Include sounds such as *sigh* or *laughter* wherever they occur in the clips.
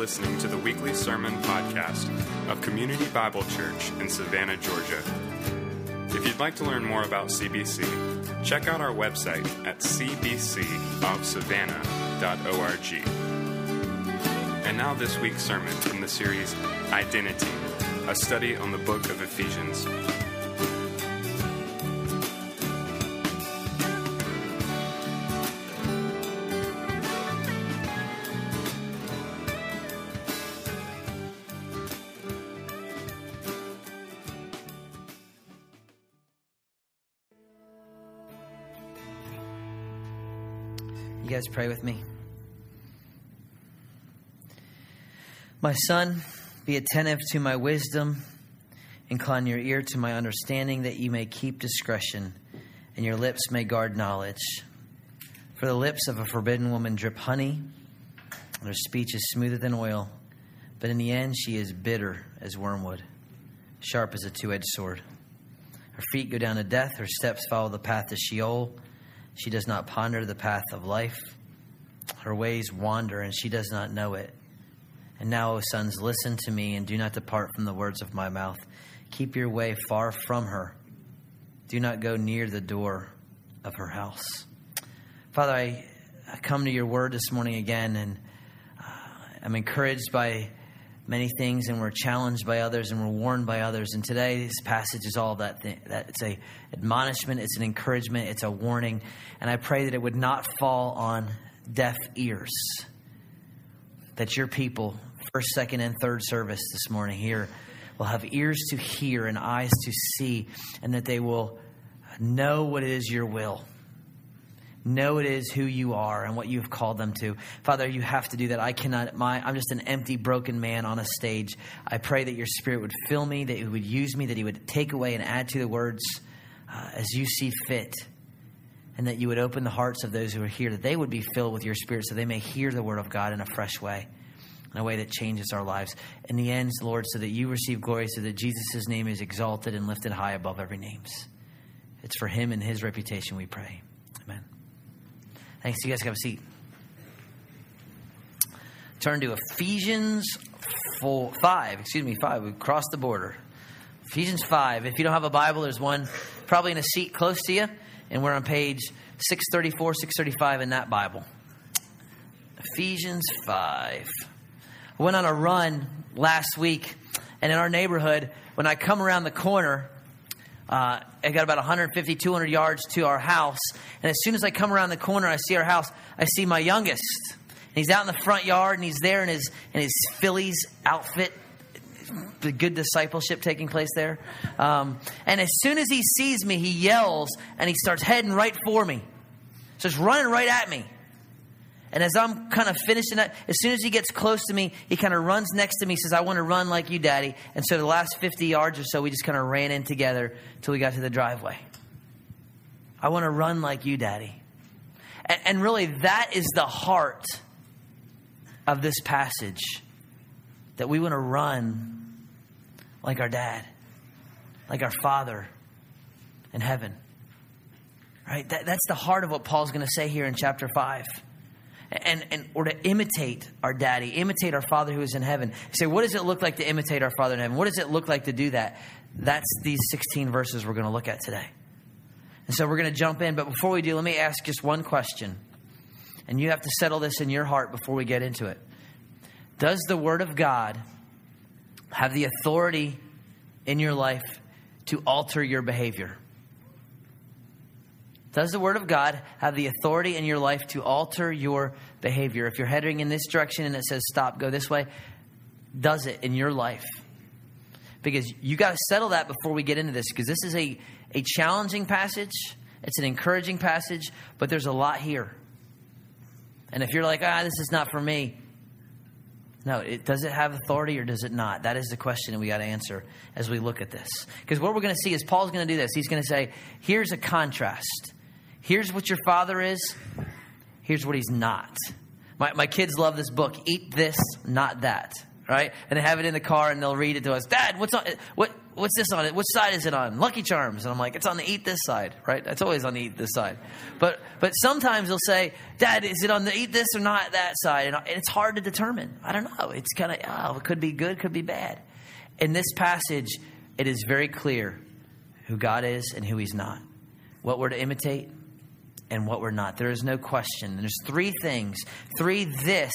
listening to the weekly sermon podcast of Community Bible Church in Savannah, Georgia. If you'd like to learn more about CBC, check out our website at cbcofsavannah.org. And now, this week's sermon from the series Identity, a study on the book of Ephesians. Pray with me. My son, be attentive to my wisdom, incline your ear to my understanding, that you may keep discretion, and your lips may guard knowledge. For the lips of a forbidden woman drip honey, and her speech is smoother than oil, but in the end she is bitter as wormwood, sharp as a two edged sword. Her feet go down to death, her steps follow the path to Sheol. She does not ponder the path of life. Her ways wander, and she does not know it. And now, O sons, listen to me and do not depart from the words of my mouth. Keep your way far from her. Do not go near the door of her house. Father, I, I come to your word this morning again, and uh, I'm encouraged by many things, and we're challenged by others, and we're warned by others. And today, this passage is all that. Thing, that it's a admonishment, it's an encouragement, it's a warning, and I pray that it would not fall on deaf ears. That your people, first, second, and third service this morning here, will have ears to hear and eyes to see, and that they will know what it is your will know it is who you are and what you've called them to. Father you have to do that. I cannot my i'm just an empty broken man on a stage. I pray that your spirit would fill me that you would use me that he would take away and add to the words uh, as you see fit and that you would open the hearts of those who are here that they would be filled with your spirit so they may hear the word of god in a fresh way in a way that changes our lives. In the end lord so that you receive glory so that jesus' name is exalted and lifted high above every names. It's for him and his reputation we pray Thanks. You guys have a seat. Turn to Ephesians 4, 5. Excuse me, 5. We crossed the border. Ephesians 5. If you don't have a Bible, there's one probably in a seat close to you. And we're on page 634, 635 in that Bible. Ephesians 5. I went on a run last week, and in our neighborhood, when I come around the corner, uh, I got about 150, 200 yards to our house. And as soon as I come around the corner, I see our house. I see my youngest. And he's out in the front yard, and he's there in his in his Phillies outfit. The good discipleship taking place there. Um, and as soon as he sees me, he yells and he starts heading right for me. So he's running right at me. And as I'm kind of finishing that, as soon as he gets close to me, he kind of runs next to me, says, I want to run like you, Daddy. And so the last 50 yards or so, we just kind of ran in together till we got to the driveway. I want to run like you, Daddy. And, and really, that is the heart of this passage that we want to run like our dad, like our Father in heaven. Right? That, that's the heart of what Paul's going to say here in chapter 5 and, and or to imitate our daddy, imitate our Father who is in heaven. Say, what does it look like to imitate our Father in heaven? What does it look like to do that? That's these 16 verses we're going to look at today. And so we're going to jump in, but before we do, let me ask just one question. And you have to settle this in your heart before we get into it. Does the Word of God have the authority in your life to alter your behavior? Does the Word of God have the authority in your life to alter your behavior? If you're heading in this direction and it says stop, go this way, does it in your life? Because you got to settle that before we get into this, because this is a, a challenging passage. It's an encouraging passage, but there's a lot here. And if you're like, ah, this is not for me, no, it, does it have authority or does it not? That is the question we got to answer as we look at this. Because what we're going to see is Paul's going to do this. He's going to say, here's a contrast. Here's what your father is. Here's what he's not. My, my kids love this book. Eat this, not that. right? And they have it in the car and they'll read it to us. Dad, what's on what what's this on it? Which side is it on? Lucky Charms. And I'm like, it's on the eat this side, right? It's always on the eat this side. But but sometimes they'll say, Dad, is it on the eat this or not that side? And it's hard to determine. I don't know. It's kind of oh, it could be good, could be bad. In this passage, it is very clear who God is and who He's not. What we're to imitate and what we're not. There is no question. There's three things, three this,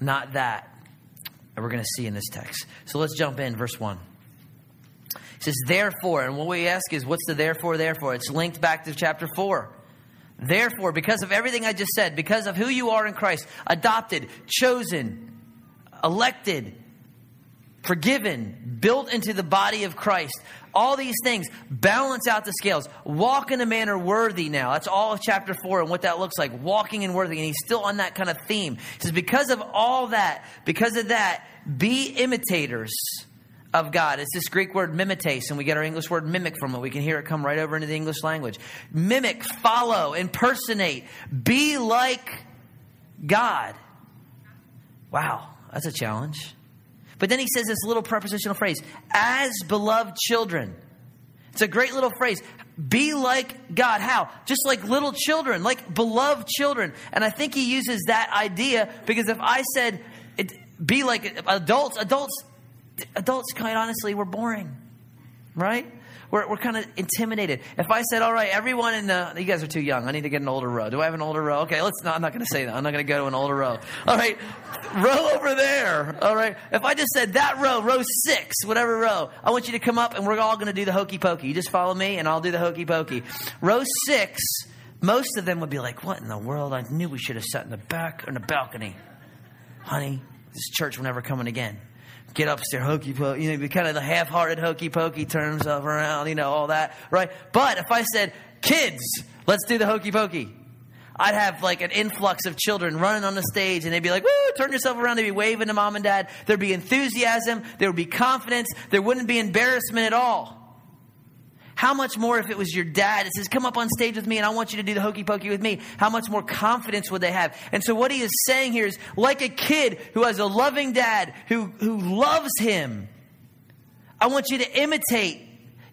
not that, that we're going to see in this text. So let's jump in, verse 1. It says, therefore, and what we ask is, what's the therefore, therefore? It's linked back to chapter 4. Therefore, because of everything I just said, because of who you are in Christ, adopted, chosen, elected, forgiven, built into the body of Christ, all these things balance out the scales. Walk in a manner worthy now. That's all of chapter 4 and what that looks like. Walking in worthy. And he's still on that kind of theme. He says, because of all that, because of that, be imitators of God. It's this Greek word mimetes, and we get our English word mimic from it. We can hear it come right over into the English language. Mimic, follow, impersonate, be like God. Wow, that's a challenge. But then he says this little prepositional phrase, as beloved children. It's a great little phrase. Be like God. How? Just like little children, like beloved children. And I think he uses that idea because if I said, it, be like adults, adults, adults, quite honestly, we're boring, right? We're, we're kind of intimidated. If I said, all right, everyone in the, you guys are too young. I need to get an older row. Do I have an older row? Okay, let's not, I'm not going to say that. I'm not going to go to an older row. All right, row over there. All right. If I just said that row, row six, whatever row, I want you to come up and we're all going to do the hokey pokey. You just follow me and I'll do the hokey pokey. Row six, most of them would be like, what in the world? I knew we should have sat in the back or in the balcony. Honey, this church will never coming again get upstairs, hokey pokey, you know, kind of the half hearted hokey pokey turns of around, you know, all that, right? But if I said, kids, let's do the hokey pokey, I'd have like an influx of children running on the stage and they'd be like, woo, turn yourself around. They'd be waving to mom and dad. There'd be enthusiasm. There would be confidence. There wouldn't be embarrassment at all. How much more if it was your dad that says, Come up on stage with me and I want you to do the hokey pokey with me? How much more confidence would they have? And so, what he is saying here is like a kid who has a loving dad who, who loves him. I want you to imitate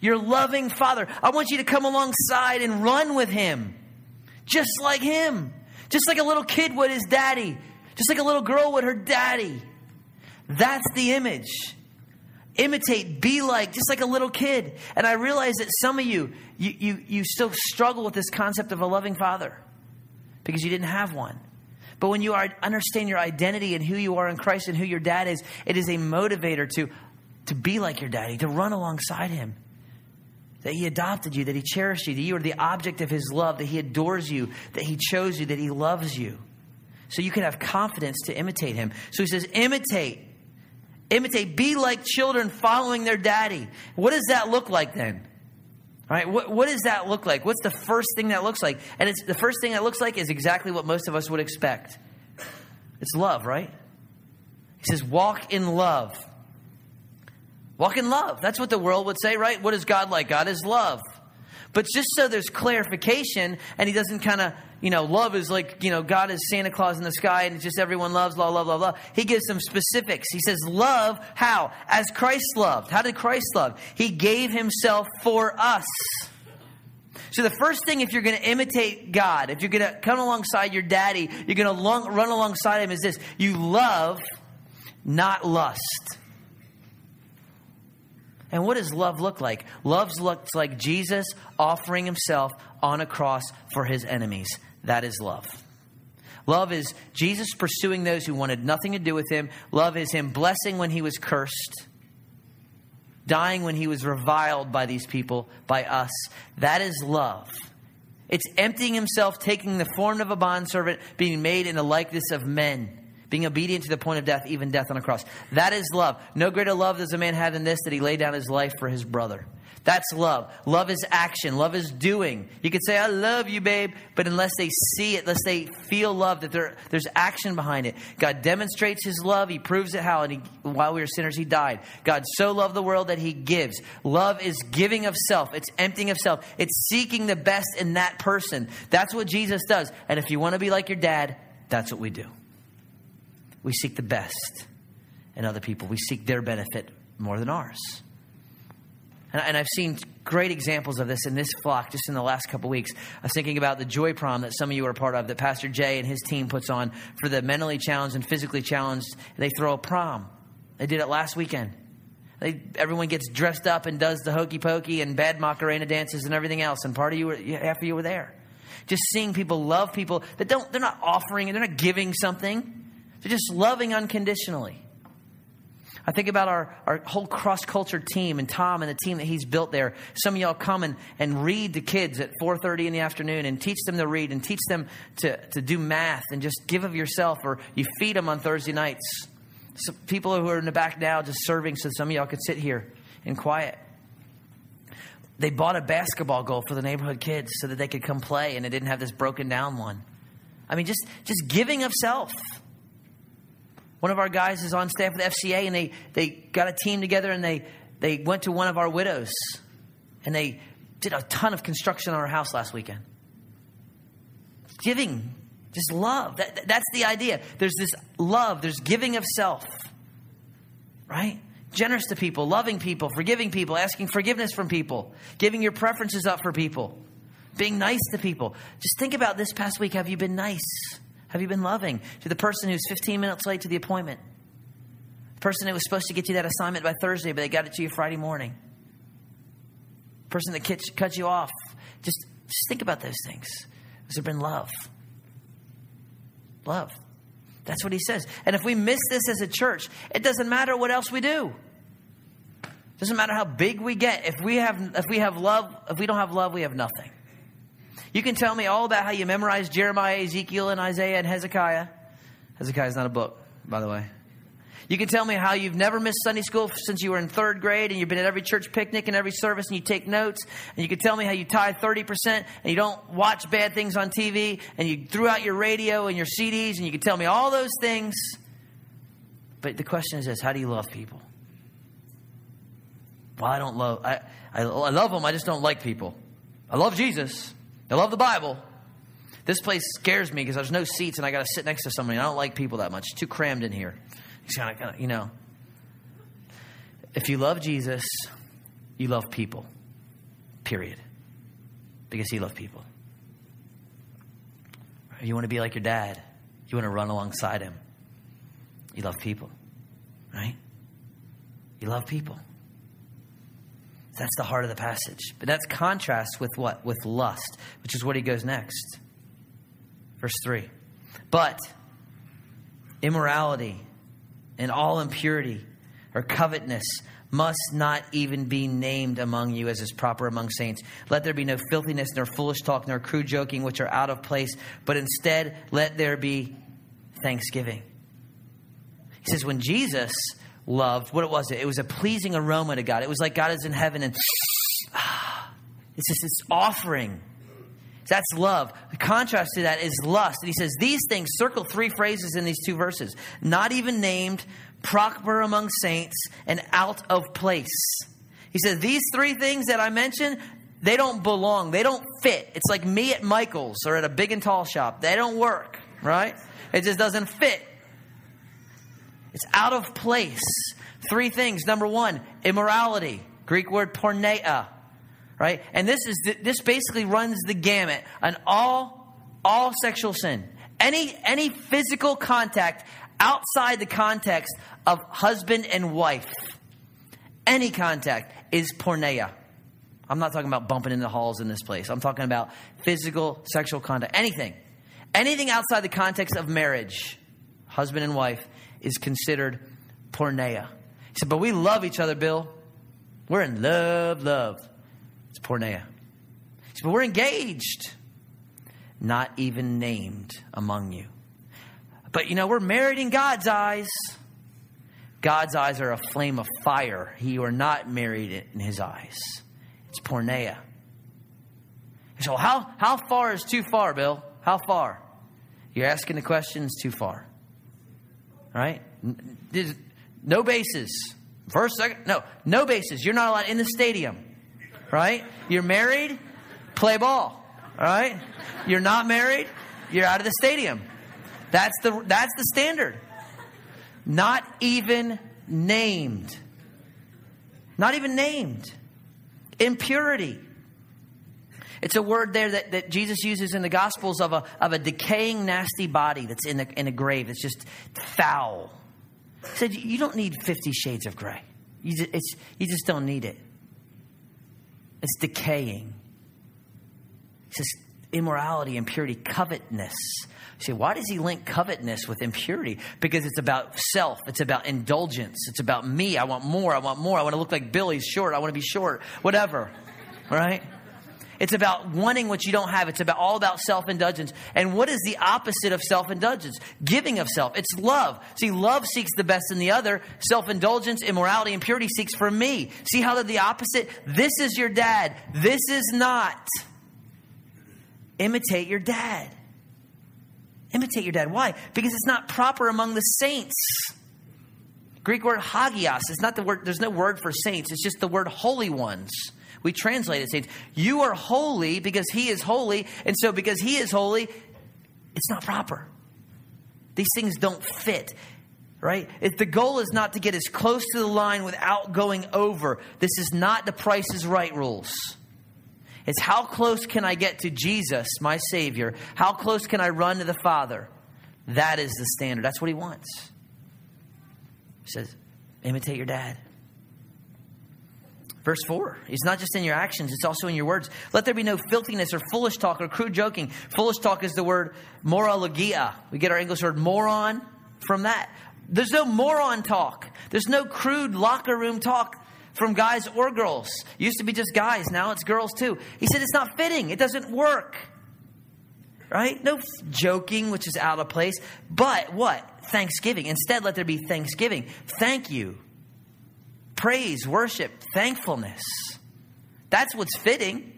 your loving father. I want you to come alongside and run with him, just like him, just like a little kid would his daddy, just like a little girl would her daddy. That's the image imitate, be like, just like a little kid. And I realize that some of you, you, you, you still struggle with this concept of a loving father because you didn't have one. But when you are, understand your identity and who you are in Christ and who your dad is, it is a motivator to, to be like your daddy, to run alongside him. That he adopted you, that he cherished you, that you are the object of his love, that he adores you, that he chose you, that he loves you. So you can have confidence to imitate him. So he says, imitate Imitate, be like children following their daddy. What does that look like then? All right, what, what does that look like? What's the first thing that looks like? And it's the first thing that looks like is exactly what most of us would expect. It's love, right? He says, walk in love. Walk in love. That's what the world would say, right? What is God like? God is love. But just so there's clarification and he doesn't kind of, you know, love is like, you know, God is Santa Claus in the sky and it's just everyone loves, blah, blah, blah, blah. He gives some specifics. He says, love, how? As Christ loved. How did Christ love? He gave himself for us. So the first thing, if you're going to imitate God, if you're going to come alongside your daddy, you're going to long, run alongside him is this. You love, not lust. And what does love look like? Love looks like Jesus offering himself on a cross for his enemies. That is love. Love is Jesus pursuing those who wanted nothing to do with him. Love is him blessing when he was cursed, dying when he was reviled by these people, by us. That is love. It's emptying himself, taking the form of a bondservant, being made in the likeness of men being obedient to the point of death, even death on a cross. That is love. No greater love does a man have than this, that he lay down his life for his brother. That's love. Love is action. Love is doing. You could say, I love you, babe, but unless they see it, unless they feel love, that there, there's action behind it. God demonstrates his love. He proves it how. And he, while we were sinners, he died. God so loved the world that he gives. Love is giving of self. It's emptying of self. It's seeking the best in that person. That's what Jesus does. And if you want to be like your dad, that's what we do we seek the best in other people. We seek their benefit more than ours. And, I've seen great examples of this in this flock just in the last couple weeks. I was thinking about the Joy Prom that some of you are a part of, that Pastor Jay and his team puts on for the mentally challenged and physically challenged. They throw a prom. They did it last weekend. They, everyone gets dressed up and does the hokey pokey and bad Macarena dances and everything else. And part of you, were, of you were there. Just seeing people love people that don't, they're not offering, and they're not giving something. They're just loving unconditionally. I think about our, our whole cross culture team and Tom and the team that he's built there. Some of y'all come and, and read to kids at 4.30 in the afternoon and teach them to read and teach them to, to do math and just give of yourself or you feed them on Thursday nights. So people who are in the back now just serving so some of y'all could sit here in quiet. They bought a basketball goal for the neighborhood kids so that they could come play and it didn't have this broken down one. I mean, just, just giving of self. One of our guys is on staff with FCA, and they, they got a team together and they, they went to one of our widows and they did a ton of construction on our house last weekend. Giving, just love. That, that's the idea. There's this love, there's giving of self, right? Generous to people, loving people, forgiving people, asking forgiveness from people, giving your preferences up for people, being nice to people. Just think about this past week. Have you been nice? Have you been loving to the person who's 15 minutes late to the appointment? The person that was supposed to get you that assignment by Thursday, but they got it to you Friday morning. The person that cut, cut you off. Just, just think about those things. Has there been love? Love. That's what he says. And if we miss this as a church, it doesn't matter what else we do. It doesn't matter how big we get. If we have if we have love, if we don't have love, we have nothing. You can tell me all about how you memorized Jeremiah, Ezekiel, and Isaiah and Hezekiah. Hezekiah is not a book, by the way. You can tell me how you've never missed Sunday school since you were in third grade and you've been at every church picnic and every service and you take notes. And you can tell me how you tithe 30% and you don't watch bad things on TV and you threw out your radio and your CDs and you can tell me all those things. But the question is this how do you love people? Well, I don't love, I, I, I love them, I just don't like people. I love Jesus. I love the Bible. This place scares me because there's no seats and I got to sit next to somebody. I don't like people that much. It's too crammed in here. It's kind of, you know. If you love Jesus, you love people. Period. Because he loved people. You want to be like your dad. You want to run alongside him. You love people. Right? You love people. That's the heart of the passage. But that's contrast with what? With lust, which is what he goes next. Verse 3. But immorality and all impurity or covetousness must not even be named among you as is proper among saints. Let there be no filthiness, nor foolish talk, nor crude joking, which are out of place, but instead let there be thanksgiving. He says, when Jesus loved, what was it? It was a pleasing aroma to God. It was like God is in heaven and *sighs* it's just this offering. That's love. The contrast to that is lust. And he says, These things, circle three phrases in these two verses not even named, proper among saints, and out of place. He says, These three things that I mentioned, they don't belong. They don't fit. It's like me at Michael's or at a big and tall shop. They don't work, right? It just doesn't fit. It's out of place. Three things. Number one, immorality. Greek word porneia. Right? And this is this basically runs the gamut on all all sexual sin. Any any physical contact outside the context of husband and wife. Any contact is porneia. I'm not talking about bumping in the halls in this place. I'm talking about physical sexual contact. Anything. Anything outside the context of marriage, husband and wife, is considered porneia. He said, but we love each other, Bill. We're in love, love. It's porneia. He said, but we're engaged. Not even named among you. But you know, we're married in God's eyes. God's eyes are a flame of fire. You are not married in his eyes. It's porneia. So how, how far is too far, Bill? How far? You're asking the questions too far right? No bases. First, second, no, no bases. You're not allowed in the stadium, right? You're married, play ball, all right? You're not married, you're out of the stadium. That's the that's the standard. not even named. Not even named. Impurity. It's a word there that, that Jesus uses in the Gospels of a, of a decaying, nasty body that's in, the, in a grave. It's just foul. He said, You don't need 50 shades of gray. You just, it's, you just don't need it. It's decaying. He says, immorality, impurity, covetousness. You say, why does he link covetousness with impurity? Because it's about self. It's about indulgence. It's about me. I want more. I want more. I want to look like Billy's short. I want to be short. Whatever. Right? It's about wanting what you don't have. It's about all about self-indulgence. And what is the opposite of self-indulgence? Giving of self. It's love. See, love seeks the best in the other. Self-indulgence, immorality, and purity seeks for me. See how they're the opposite? This is your dad. This is not. Imitate your dad. Imitate your dad. Why? Because it's not proper among the saints. Greek word hagios is not the word, there's no word for saints, it's just the word holy ones. We translate it saints. You are holy because he is holy, and so because he is holy, it's not proper. These things don't fit, right? If the goal is not to get as close to the line without going over, this is not the price is right rules. It's how close can I get to Jesus, my Savior? How close can I run to the Father? That is the standard. That's what He wants. He says, imitate your dad. Verse 4 It's not just in your actions, it's also in your words. Let there be no filthiness or foolish talk or crude joking. Foolish talk is the word morologia. We get our English word moron from that. There's no moron talk, there's no crude locker room talk from guys or girls. Used to be just guys, now it's girls too. He said it's not fitting, it doesn't work. Right? No joking, which is out of place. But what? Thanksgiving. Instead, let there be thanksgiving. Thank you praise, worship, thankfulness. That's what's fitting.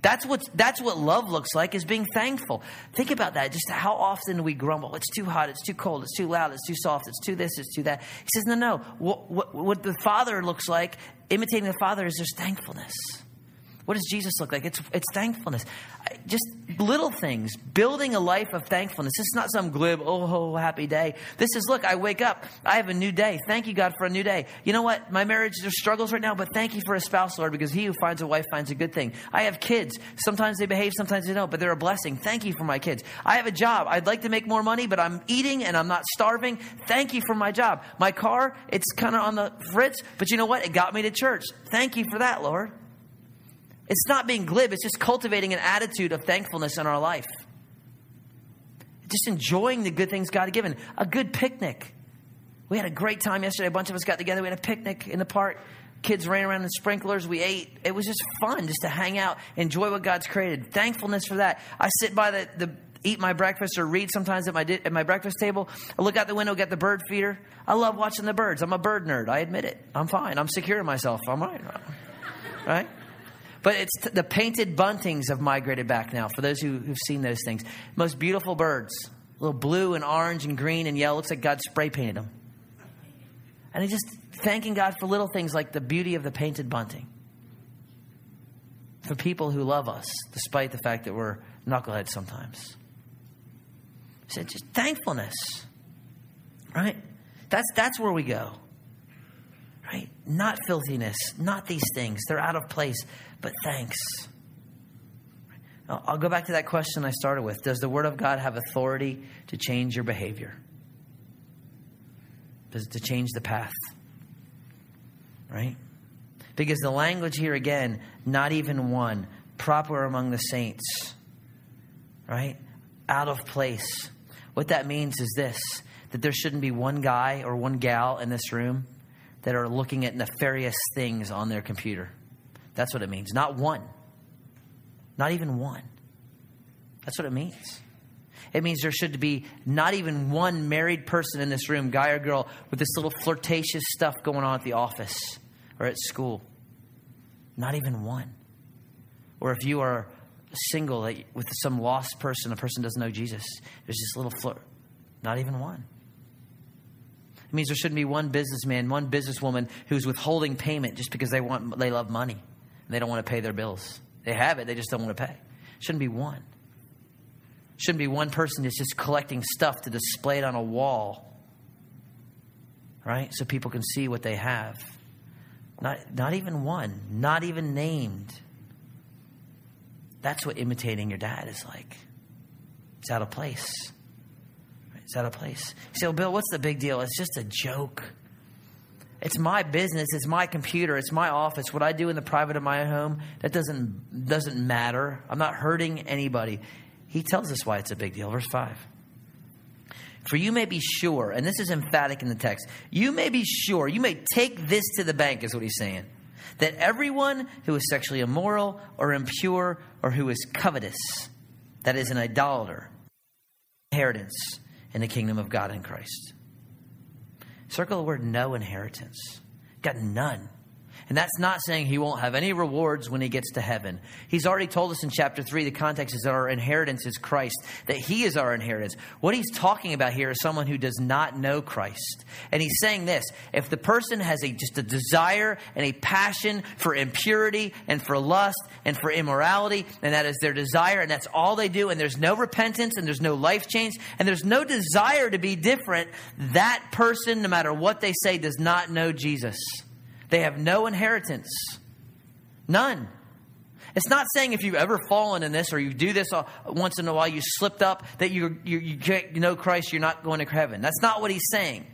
That's what that's what love looks like is being thankful. Think about that. Just how often we grumble. It's too hot. It's too cold. It's too loud. It's too soft. It's too this. It's too that. He says, no, no. What, what, what the Father looks like, imitating the Father, is there's thankfulness. What does Jesus look like? It's, it's thankfulness. Just little things, building a life of thankfulness. This is not some glib, oh, happy day. This is, look, I wake up. I have a new day. Thank you, God, for a new day. You know what? My marriage, there's struggles right now, but thank you for a spouse, Lord, because he who finds a wife finds a good thing. I have kids. Sometimes they behave, sometimes they don't, but they're a blessing. Thank you for my kids. I have a job. I'd like to make more money, but I'm eating and I'm not starving. Thank you for my job. My car, it's kind of on the fritz, but you know what? It got me to church. Thank you for that, Lord. It's not being glib, it's just cultivating an attitude of thankfulness in our life. Just enjoying the good things God has given. A good picnic. We had a great time yesterday. A bunch of us got together. We had a picnic in the park. Kids ran around in sprinklers. We ate. It was just fun just to hang out, enjoy what God's created. Thankfulness for that. I sit by the, the eat my breakfast or read sometimes at my at my breakfast table. I look out the window, get the bird feeder. I love watching the birds. I'm a bird nerd. I admit it. I'm fine. I'm secure in myself. I'm right. Right? But it's t- the painted buntings have migrated back now. For those who, who've seen those things, most beautiful birds, little blue and orange and green and yellow. Looks like God spray painted them. And he's just thanking God for little things like the beauty of the painted bunting. For people who love us, despite the fact that we're knuckleheads sometimes. Said, just thankfulness. Right? That's, that's where we go. Not filthiness, not these things. They're out of place but thanks. I'll go back to that question I started with. Does the Word of God have authority to change your behavior? Does it to change the path? Right? Because the language here again, not even one, proper among the saints, right? Out of place. What that means is this that there shouldn't be one guy or one gal in this room that are looking at nefarious things on their computer. That's what it means. Not one. Not even one. That's what it means. It means there should be not even one married person in this room, guy or girl, with this little flirtatious stuff going on at the office or at school. Not even one. Or if you are single with some lost person, a person doesn't know Jesus, there's this little flirt. Not even one. It means there shouldn't be one businessman, one businesswoman who's withholding payment just because they want they love money and they don't want to pay their bills. They have it, they just don't want to pay. Shouldn't be one. Shouldn't be one person that's just collecting stuff to display it on a wall. right? So people can see what they have. Not, not even one, not even named. That's what imitating your dad is like. It's out of place. It's out of place. Well, Bill, what's the big deal? It's just a joke. It's my business. It's my computer. It's my office. What I do in the private of my home, that doesn't, doesn't matter. I'm not hurting anybody. He tells us why it's a big deal. Verse 5. For you may be sure, and this is emphatic in the text, you may be sure, you may take this to the bank, is what he's saying, that everyone who is sexually immoral or impure or who is covetous, that is an idolater, inheritance in the kingdom of God in Christ. Circle the word no inheritance. Got none. And that's not saying he won't have any rewards when he gets to heaven. He's already told us in chapter 3 the context is that our inheritance is Christ, that he is our inheritance. What he's talking about here is someone who does not know Christ. And he's saying this if the person has a, just a desire and a passion for impurity and for lust and for immorality, and that is their desire, and that's all they do, and there's no repentance and there's no life change, and there's no desire to be different, that person, no matter what they say, does not know Jesus. They have no inheritance. None. It's not saying if you've ever fallen in this or you do this once in a while, you slipped up, that you, you, you know Christ, you're not going to heaven. That's not what he's saying.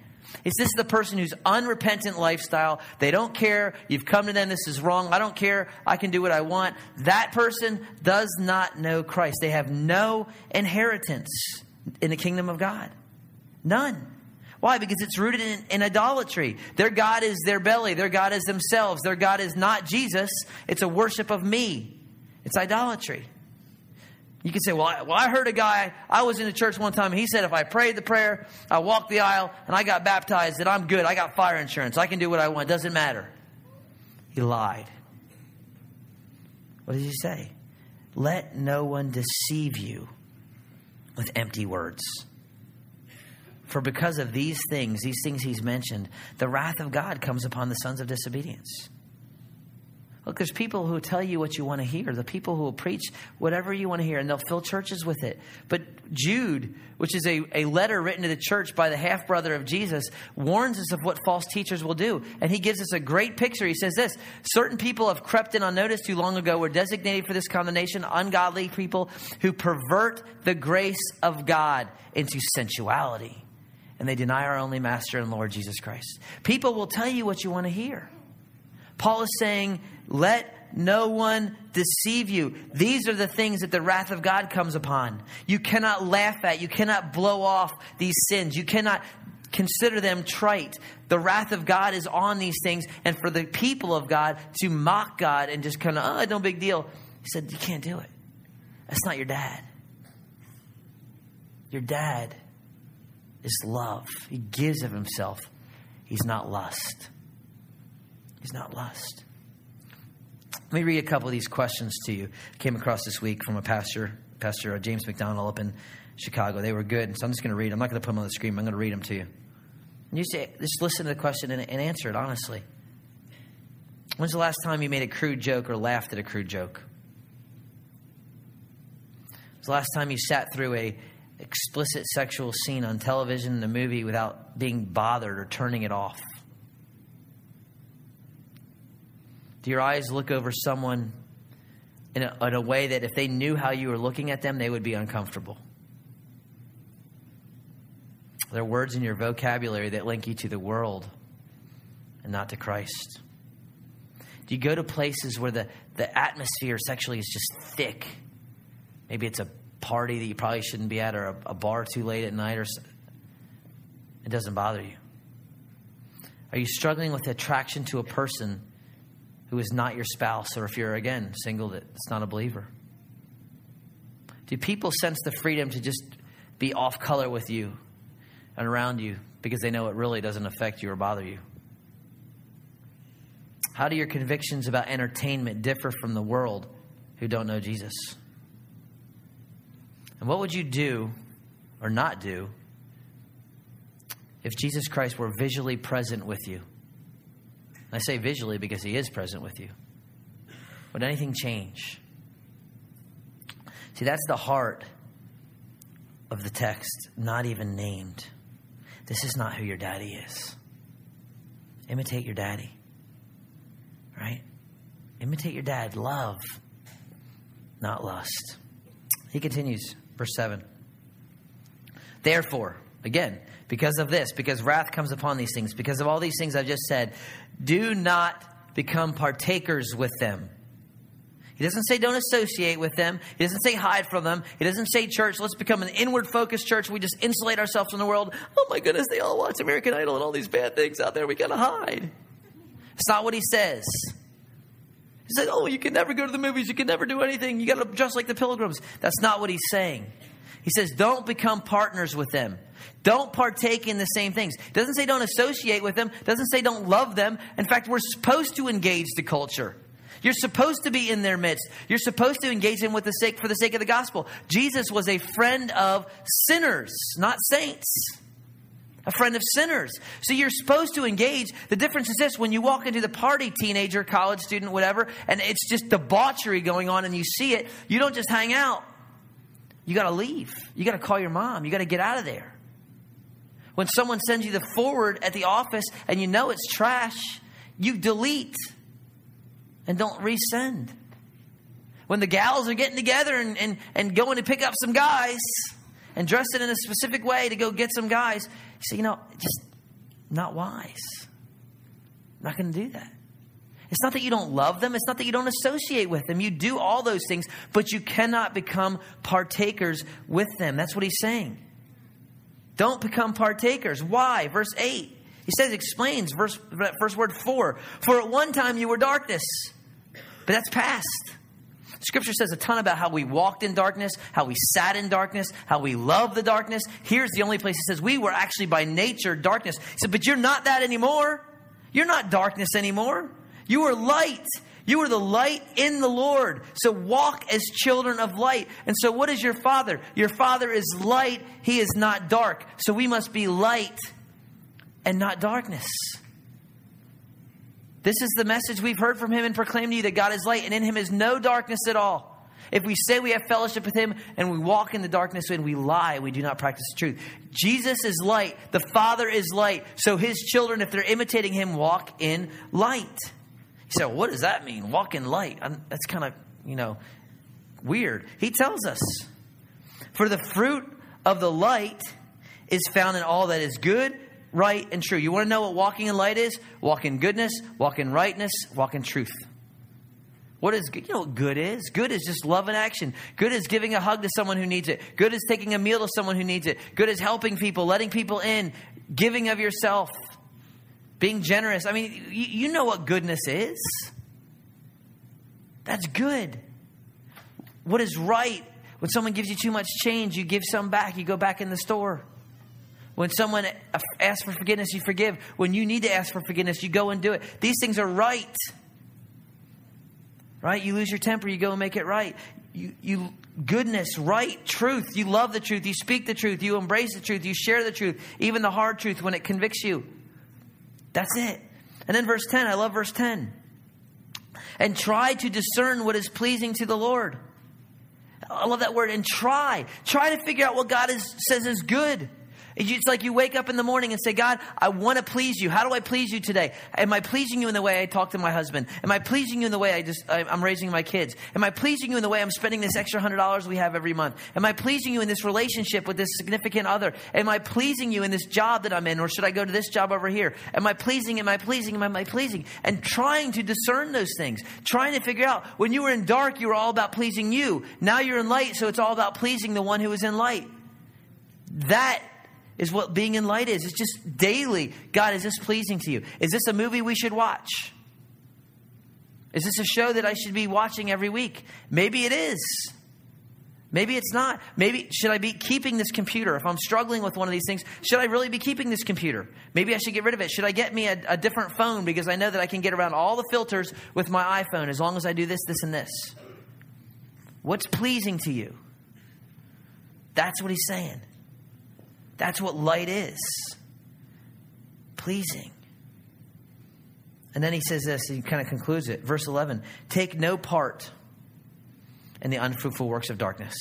It's this is the person who's unrepentant lifestyle. They don't care. You've come to them. This is wrong. I don't care. I can do what I want. That person does not know Christ. They have no inheritance in the kingdom of God. None. Why? Because it's rooted in, in, idolatry. Their God is their belly, their God is themselves, their God is not Jesus. It's a worship of me, it's idolatry. You can say, well I, well, I heard a guy, I was in a church one time, he said, if I prayed the prayer, I walked the aisle, and I got baptized, that I'm good. I got fire insurance. I can do what I want. It doesn't matter. He lied. What did he say? Let no one deceive you with empty words. For because of these things, these things he's mentioned, the wrath of God comes upon the sons of disobedience. Look, there's people who tell you what you want to hear, the people who will preach whatever you want to hear, and they'll fill churches with it. But Jude, which is a, a letter written to the church by the half brother of Jesus, warns us of what false teachers will do. And he gives us a great picture. He says this Certain people have crept in unnoticed too long ago, were designated for this condemnation, ungodly people who pervert the grace of God into sensuality and they deny our only master and Lord Jesus Christ. People will tell you what you want to hear. Paul is saying, let no one deceive you. These are the things that the wrath of God comes upon. You cannot laugh at, you cannot blow off these sins. You cannot consider them trite. The wrath of God is on these things, and for the people of God to mock God and just kind of, oh, no big deal. He said, You can't do it. That's not your dad. Your dad is love. He gives of himself. He's not lust. He's not lust. Let me read a couple of these questions to you. I came across this week from a pastor, Pastor James MacDonald up in Chicago. They were good, so I'm just going to read. I'm not going to put them on the screen. I'm going to read them to you. And you say, just listen to the question and, and answer it honestly. When's the last time you made a crude joke or laughed at a crude joke? The last time you sat through a explicit sexual scene on television in a movie without being bothered or turning it off? Do your eyes look over someone in a, in a way that if they knew how you were looking at them, they would be uncomfortable? There are words in your vocabulary that link you to the world and not to Christ. Do you go to places where the, the atmosphere sexually is just thick? Maybe it's a party that you probably shouldn't be at or a, a bar too late at night or it doesn't bother you? Are you struggling with attraction to a person who is not your spouse or if you're again single that's not a believer? Do people sense the freedom to just be off color with you and around you because they know it really doesn't affect you or bother you? How do your convictions about entertainment differ from the world who don't know Jesus? And what would you do or not do if Jesus Christ were visually present with you? I say visually because he is present with you. Would anything change? See, that's the heart of the text, not even named. This is not who your daddy is. Imitate your daddy. Right? Imitate your dad. Love, not lust. He continues, verse 7. Therefore, again, because of this, because wrath comes upon these things, because of all these things I've just said, do not become partakers with them. He doesn't say don't associate with them. He doesn't say hide from them. He doesn't say church, let's become an inward focused church. We just insulate ourselves from the world. Oh my goodness, they all watch American Idol and all these bad things out there. We got to hide. It's not what he says. He said, oh, you can never go to the movies. You can never do anything. You got to dress like the pilgrims. That's not what he's saying. He says, don't become partners with them. Don't partake in the same things. Doesn't say don't associate with them. Doesn't say don't love them. In fact, we're supposed to engage the culture. You're supposed to be in their midst. You're supposed to engage them with the sake for the sake of the gospel. Jesus was a friend of sinners, not saints. A friend of sinners. So you're supposed to engage. The difference is this when you walk into the party, teenager, college student, whatever, and it's just debauchery going on and you see it, you don't just hang out. You got to leave. You got to call your mom. You got to get out of there. When someone sends you the forward at the office and you know it's trash, you delete and don't resend. When the gals are getting together and, and, and going to pick up some guys and dressing in a specific way to go get some guys, you say, you know, just not wise. I'm not going to do that. It's not that you don't love them. It's not that you don't associate with them. You do all those things, but you cannot become partakers with them. That's what he's saying. Don't become partakers. Why? Verse 8. He says, explains, verse, first word 4. For at one time you were darkness, but that's past. Scripture says a ton about how we walked in darkness, how we sat in darkness, how we loved the darkness. Here's the only place it says we were actually by nature darkness. He said, but you're not that anymore. You're not darkness anymore. You are light. You are the light in the Lord. So walk as children of light. And so, what is your Father? Your Father is light. He is not dark. So, we must be light and not darkness. This is the message we've heard from him and proclaimed to you that God is light and in him is no darkness at all. If we say we have fellowship with him and we walk in the darkness and we lie, we do not practice the truth. Jesus is light. The Father is light. So his children, if they're imitating him, walk in light. You say, well, what does that mean? Walk in light. I'm, that's kind of, you know, weird. He tells us, for the fruit of the light is found in all that is good right, and true. You want to know what walking in light is? Walk in goodness, walk in rightness, walk in truth. What is good? You know what good is? Good is just love and action. Good is giving a hug to someone who needs it. Good is taking a meal to someone who needs it. Good is helping people, letting people in, giving of yourself, being generous. I mean, you, you know what goodness is. That's good. What is right? When someone gives you too much change, you give some back, you go back in the store. When someone asks for forgiveness, you forgive. When you need to ask for forgiveness, you go and do it. These things are right. Right? You lose your temper, you go and make it right. You, you goodness, right, truth. You love the truth. You speak the truth. You embrace the truth. You share the truth, even the hard truth when it convicts you. That's it. And then verse 10, I love verse 10. And try to discern what is pleasing to the Lord. I love that word. And try. Try to figure out what God is, says is good. It's like you wake up in the morning and say, God, I want to please you. How do I please you today? Am I pleasing you in the way I talk to my husband? Am I pleasing you in the way I just, I'm raising my kids? Am I pleasing you in the way I'm spending this extra hundred dollars we have every month? Am I pleasing you in this relationship with this significant other? Am I pleasing you in this job that I'm in? Or should I go to this job over here? Am I pleasing? Am I pleasing? Am I pleasing? And trying to discern those things, trying to figure out when you were in dark, you were all about pleasing you. Now you're in light, so it's all about pleasing the one who is in light. That is what being in light is. It's just daily. God, is this pleasing to you? Is this a movie we should watch? Is this a show that I should be watching every week? Maybe it is. Maybe it's not. Maybe should I be keeping this computer? If I'm struggling with one of these things, should I really be keeping this computer? Maybe I should get rid of it. Should I get me a, a different phone because I know that I can get around all the filters with my iPhone as long as I do this, this, and this? What's pleasing to you? That's what he's saying. That's what light is pleasing. And then he says this, he kind of concludes it. Verse 11 Take no part in the unfruitful works of darkness.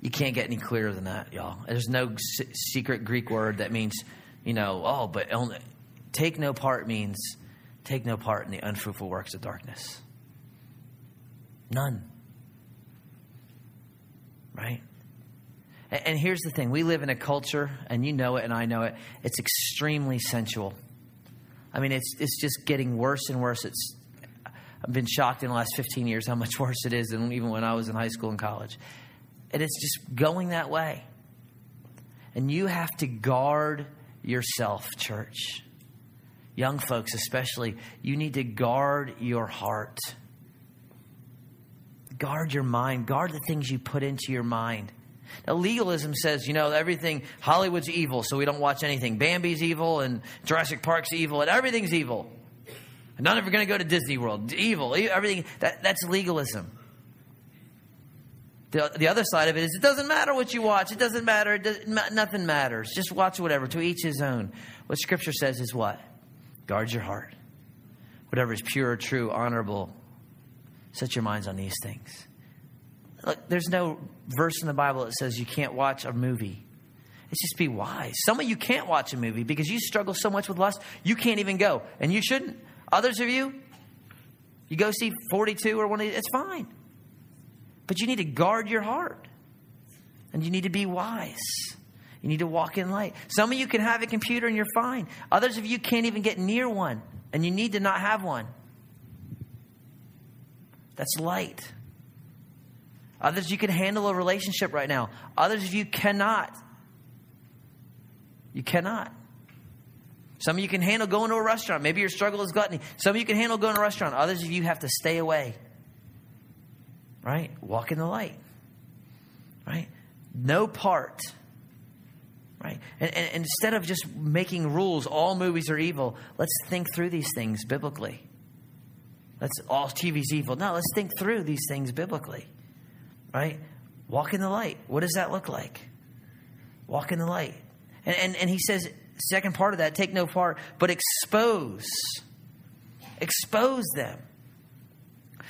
You can't get any clearer than that, y'all. There's no secret Greek word that means, you know, oh, but only. take no part means take no part in the unfruitful works of darkness. None. Right? And here's the thing we live in a culture, and you know it, and I know it, it's extremely sensual. I mean, it's, it's just getting worse and worse. It's, I've been shocked in the last 15 years how much *laughs* worse it is than even when I was in high school and college. And it's just going that way. And you have to guard yourself, church. Young folks, especially, you need to guard your heart. Guard your mind. Guard the things you put into your mind. Now, legalism says, you know, everything, Hollywood's evil, so we don't watch anything. Bambi's evil, and Jurassic Park's evil, and everything's evil. none of you are going to go to Disney World. Evil, everything. That, that's legalism. The, the other side of it is it doesn't matter what you watch. It doesn't matter. It does, nothing matters. Just watch whatever. To each his own. What Scripture says is what? Guard your heart. Whatever is pure, true, honorable. Set your minds on these things. Look, there's no verse in the Bible that says you can't watch a movie. It's just be wise. Some of you can't watch a movie because you struggle so much with lust, you can't even go. And you shouldn't. Others of you, you go see 42 or one of these, it's fine. But you need to guard your heart. And you need to be wise. You need to walk in light. Some of you can have a computer and you're fine. Others of you can't even get near one. And you need to not have one. That's light. Others you can handle a relationship right now. Others of you cannot. You cannot. Some of you can handle going to a restaurant. Maybe your struggle is gluttony. Some of you can handle going to a restaurant. Others of you have to stay away right? Walk in the light, right? No part, right? And, and, instead of just making rules, all movies are evil, let's think through these things biblically. Let's all TV's evil. No, let's think through these things biblically, right? Walk in the light. What does that look like? Walk in the light. And, and, and he says, second part of that, take no part, but expose. Expose them.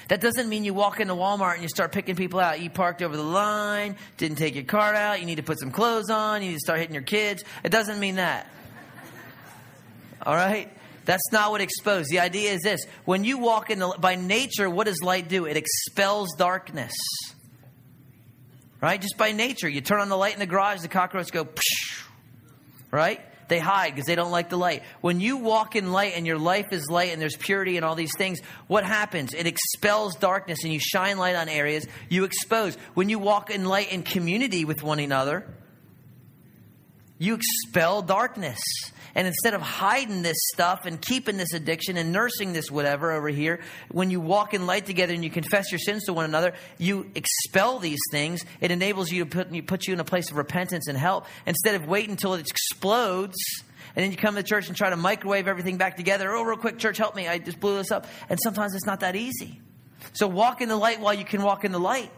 That doesn't mean you walk into Walmart and you start picking people out. You parked over the line, didn't take your card out, you need to put some clothes on, you need to start hitting your kids. It doesn't mean that. All right? That's not what expose. The idea is this when you walk in the, by nature, what does light do? It expels darkness. Right? Just by nature. You turn on the light in the garage, the cockroaches go, Psh! right? They hide because they don't like the light. When you walk in light and your life is light and there's purity and all these things, what happens? It expels darkness and you shine light on areas you expose. When you walk in light in community with one another, you expel darkness. And instead of hiding this stuff and keeping this addiction and nursing this whatever over here, when you walk in light together and you confess your sins to one another, you expel these things. It enables you to put, you, put you in a place of repentance and help instead of waiting until it explodes. And then you come to church and try to microwave everything back together. Oh, real quick, church, help me. I just blew this up. And sometimes it's not that easy. So walk in the light while you can walk in the light.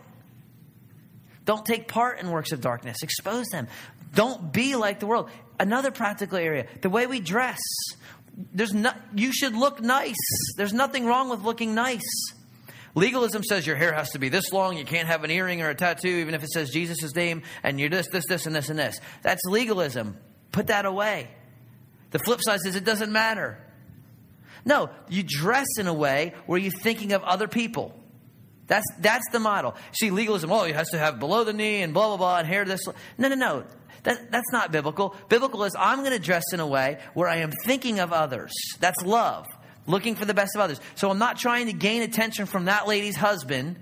Don't take part in works of darkness. Expose them. Don't be like the world. Another practical area, the way we dress. There's no, you should look nice. There's nothing wrong with looking nice. Legalism says your hair has to be this long, you can't have an earring or a tattoo, even if it says Jesus' name, and you're this, this, this, and this, and this. That's legalism. Put that away. The flip side says it doesn't matter. No, you dress in a way where you're thinking of other people. That's, that's the model. See, legalism, oh, it has to have below the knee and blah, blah, blah, and hair this. No, no, no. That, that's not biblical. Biblical is I'm going to dress in a way where I am thinking of others. That's love, looking for the best of others. So I'm not trying to gain attention from that lady's husband,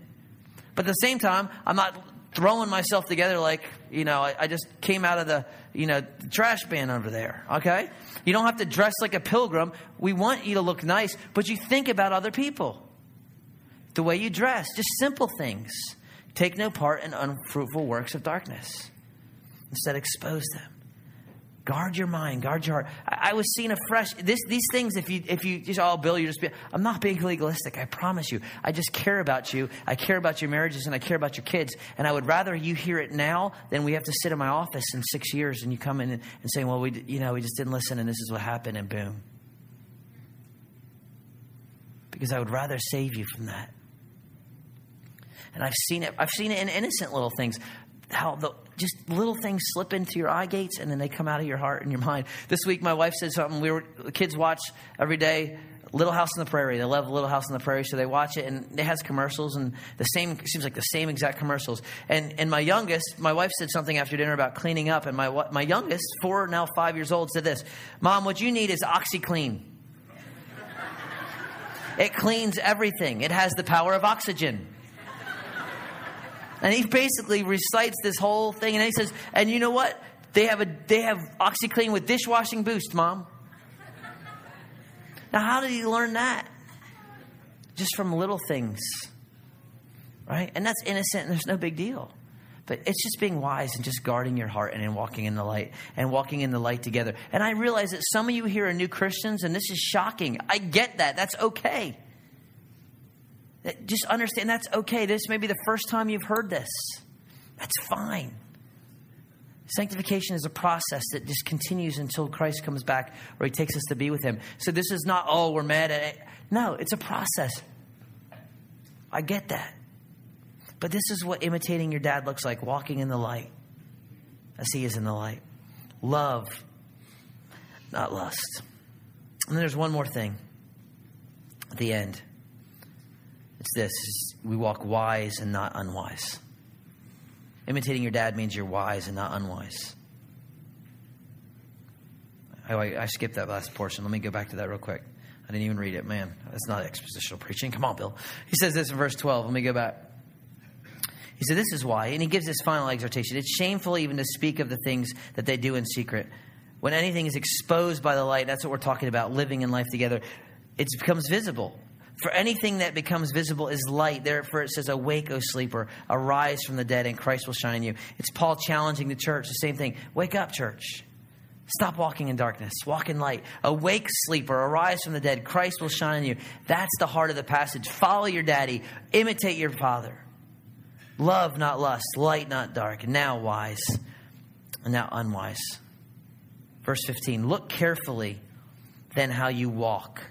but at the same time, I'm not throwing myself together like, you know, I, I just came out of the, you know, trash bin over there, okay? You don't have to dress like a pilgrim. We want you to look nice, but you think about other people. The way you dress, just simple things. Take no part in unfruitful works of darkness. Instead, expose them. Guard your mind, guard your heart. I, I was seeing a fresh this these things. If you if you just oh Bill, you're just. Be, I'm not being legalistic. I promise you. I just care about you. I care about your marriages and I care about your kids. And I would rather you hear it now than we have to sit in my office in six years and you come in and, and say, well, we you know we just didn't listen and this is what happened and boom. Because I would rather save you from that. And I've seen it. I've seen it in innocent little things how the just little things slip into your eye gates and then they come out of your heart and your mind. This week, my wife said something. We were kids watch every day. Little House on the Prairie. They love Little House on the Prairie, so they watch it, and it has commercials and the same seems like the same exact commercials. And and my youngest, my wife said something after dinner about cleaning up, and my my youngest, four now five years old, said this: "Mom, what you need is OxiClean. It cleans everything. It has the power of oxygen." And he basically recites this whole thing, and he says, "And you know what? They have a they have OxiClean with dishwashing boost, mom." Now, how did he learn that? Just from little things, right? And that's innocent, and there's no big deal. But it's just being wise and just guarding your heart and then walking in the light and walking in the light together. And I realize that some of you here are new Christians, and this is shocking. I get that. That's okay. Just understand that's okay. This may be the first time you've heard this. That's fine. Sanctification is a process that just continues until Christ comes back or he takes us to be with him. So this is not, oh, we're mad at it. No, it's a process. I get that. But this is what imitating your dad looks like walking in the light as he is in the light. Love, not lust. And then there's one more thing at the end. It's this we walk wise and not unwise. Imitating your dad means you're wise and not unwise. I, I, skipped that last portion. Let me go back to that real quick. I didn't even read it. Man, that's not expositional preaching. Come on, Bill. He says this in verse 12. Let me go back. He said, This is why. And he gives this final exhortation. It's shameful even to speak of the things that they do in secret. When anything is exposed by the light, that's what we're talking about, living in life together, it becomes visible. For anything that becomes visible is light. Therefore, it says, Awake, O sleeper, arise from the dead, and Christ will shine in you. It's Paul challenging the church, the same thing. Wake up, church. Stop walking in darkness. Walk in light. Awake, sleeper, arise from the dead. Christ will shine in you. That's the heart of the passage. Follow your daddy, imitate your father. Love, not lust. Light, not dark. Now wise, and now unwise. Verse 15 Look carefully then how you walk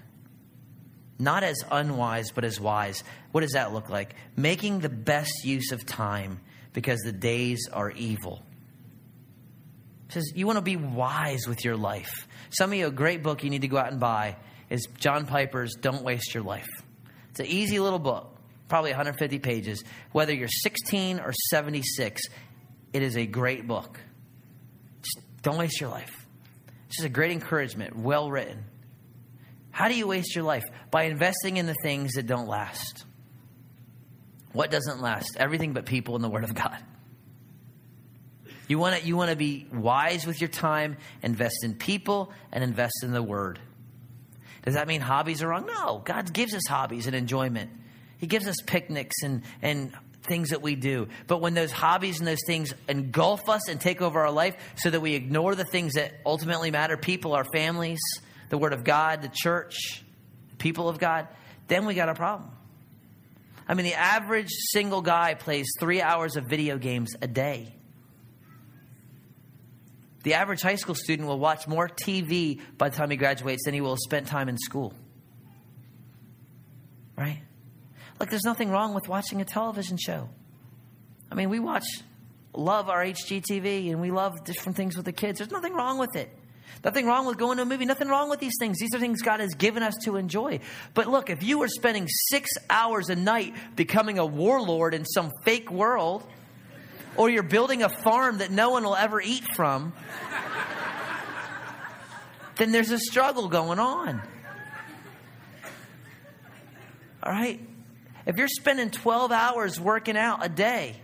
not as unwise, but as wise. What does that look like? Making the best use of time because the days are evil. It says you want to be wise with your life. Some of you, a great book you need to go out and buy is John Piper's Don't Waste Your Life. It's an easy little book, probably 150 pages. Whether you're 16 or 76, it is a great book. Just don't waste your life. It's just a great encouragement, well written. How do you waste your life? By investing in the things that don't last. What doesn't last? Everything but people and the Word of God. You want to you want to be wise with your time, invest in people, and invest in the Word. Does that mean hobbies are wrong? No. God gives us hobbies and enjoyment. He gives us picnics and, and things that we do. But when those hobbies and those things engulf us and take over our life so that we ignore the things that ultimately matter people, our families, the Word of God, the church, the people of God, then we got a problem. I mean, the average single guy plays three hours of video games a day. The average high school student will watch more TV by the time he graduates than he will spent time in school. Right? Like, there's nothing wrong with watching a television show. I mean, we watch, love our HGTV, and we love different things with the kids. There's nothing wrong with it. Nothing wrong with going to a movie. Nothing wrong with these things. These are things God has given us to enjoy. But look, if you are spending six hours a night becoming a warlord in some fake world, or you're building a farm that no one will ever eat from, then there's a struggle going on. All right? If you're spending 12 hours working out a day,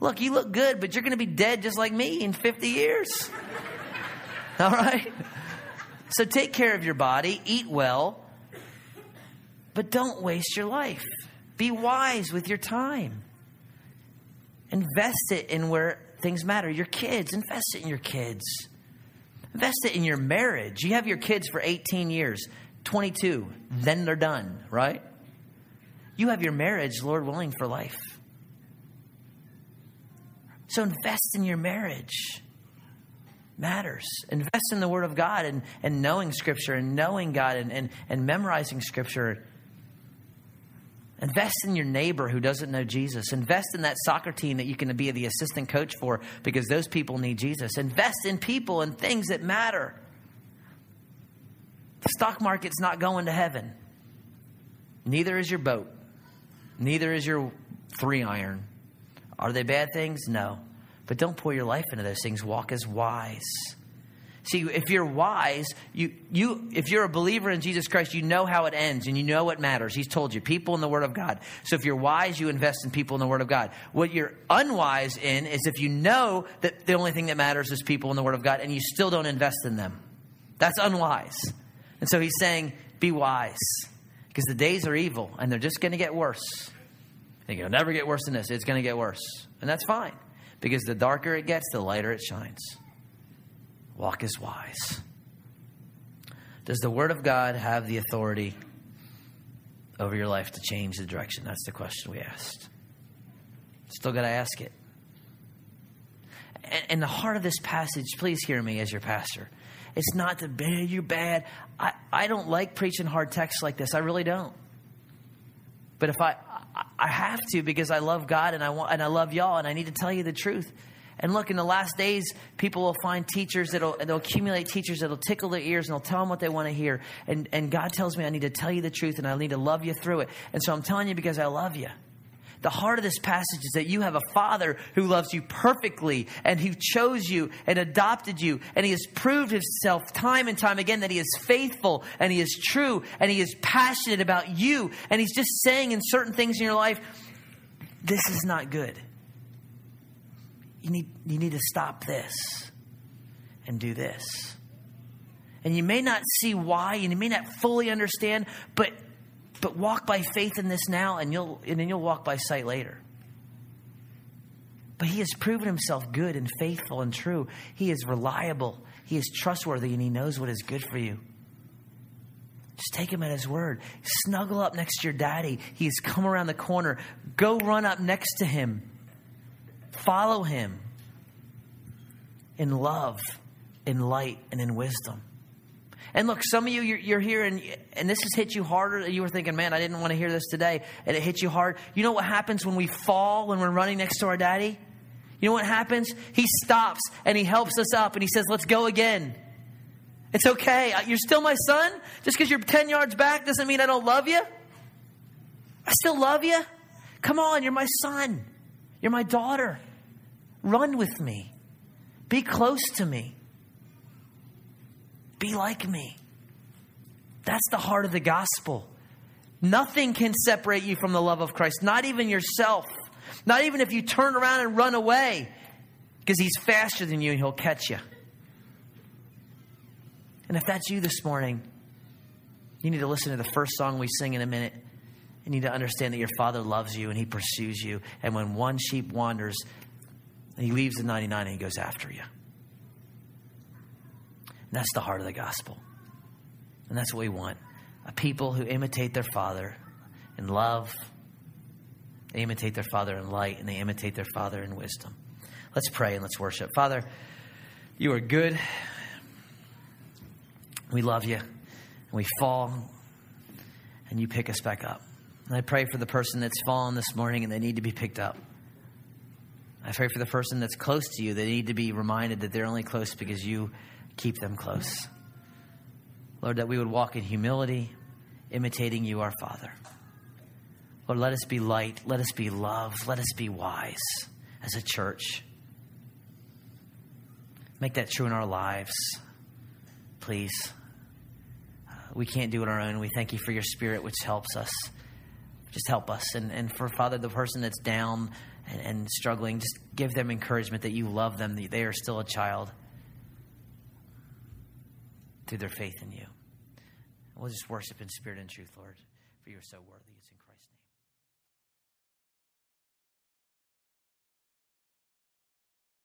look, you look good, but you're going to be dead just like me in 50 years. *laughs* All right? So take care of your body, eat well, but don't waste your life. Be wise with your time. Invest it in where things matter. Your kids, invest it in your kids. Invest it in your marriage. You have your kids for 18 years, 22, then they're done, right? You have your marriage, Lord willing, for life. So invest in your marriage matters. Invest in the Word of God and, and knowing Scripture and knowing God and, and, and memorizing Scripture. Invest in your neighbor who doesn't know Jesus. Invest in that soccer team that you can be the assistant coach for because those people need Jesus. Invest in people and things that matter. The stock market's not going to heaven. Neither is your boat. Neither is your three iron. Are they bad things? No. But don't pour your life into those things. Walk as wise. See, if you're wise, you, you, if you're a believer in Jesus Christ, you know how it ends and you know what matters. He's told you people in the Word of God. So if you're wise, you invest in people in the Word of God. What you're unwise in is if you know that the only thing that matters is people in the Word of God and you still don't invest in them. That's unwise. And so he's saying, be wise because the days are evil and they're just going to get worse. It'll never get worse than this. It's going to get worse. And that's fine because the darker it gets, the lighter it shines. Walk as wise. Does the Word of God have the authority over your life to change the direction? That's the question we asked. Still got to ask it. And, in the heart of this passage, please hear me as your pastor. It's not the bad, you're bad. I, I don't like preaching hard texts like this. I really don't. But if I, I have to because I love God and I want and I love y'all and I need to tell you the truth. And look, in the last days, people will find teachers that'll they'll accumulate teachers that'll tickle their ears and they'll tell them what they want to hear. And and God tells me I need to tell you the truth and I need to love you through it. And so I'm telling you because I love you. The heart of this passage is that you have a father who loves you perfectly and who chose you and adopted you. And he has proved himself time and time again that he is faithful and he is true and he is passionate about you. And he's just saying in certain things in your life, this is not good you need, you need to stop this and do this. And you may not see why, and you may not fully understand, but but walk by faith in this now, and you'll and then you'll walk by sight later. But he has proven himself good and faithful and true. He is reliable. He is trustworthy, and he knows what is good for you. Just take him at his word. Snuggle up next to your daddy. He's come around the corner. Go run up next to him. Follow him in love, in light, and in wisdom. And look, some of you, you're, you're, here and, and this has hit you harder. You were thinking, man, I didn't want to hear this today. And it hit you hard. You know what happens when we fall, when we're running next to our daddy? You know what happens? He stops and he helps us up and he says, let's go again. It's okay. You're still my son. Just because you're 10 yards back doesn't mean I don't love you. I still love you. Come on, you're my son. You're my daughter. Run with me. Be close to me. Be like me. That's the heart of the gospel. Nothing can separate you from the love of Christ, not even yourself. Not even if you turn around and run away, because He's faster than you and He'll catch you. And if that's you this morning, you need to listen to the first song we sing in a minute. You need to understand that your Father loves you and He pursues you. And when one sheep wanders, he leaves the 99 and he goes after you. And that's the heart of the gospel. And that's what we want a people who imitate their Father in love, they imitate their Father in light, and they imitate their Father in wisdom. Let's pray and let's worship. Father, you are good. We love you. And we fall, and you pick us back up. And I pray for the person that's fallen this morning and they need to be picked up. I pray for the person that's close to you. They need to be reminded that they're only close because you keep them close. Lord, that we would walk in humility, imitating you, our Father. Lord, let us be light. Let us be love. Let us be wise as a church. Make that true in our lives, please. We can't do it on our own. We thank you for your spirit, which helps us just help us. And, and for Father, the person that's down and, and struggling, just give them encouragement that you love them, they are still a child through their faith in you. We'll just worship in spirit and truth, Lord, for you are so worthy.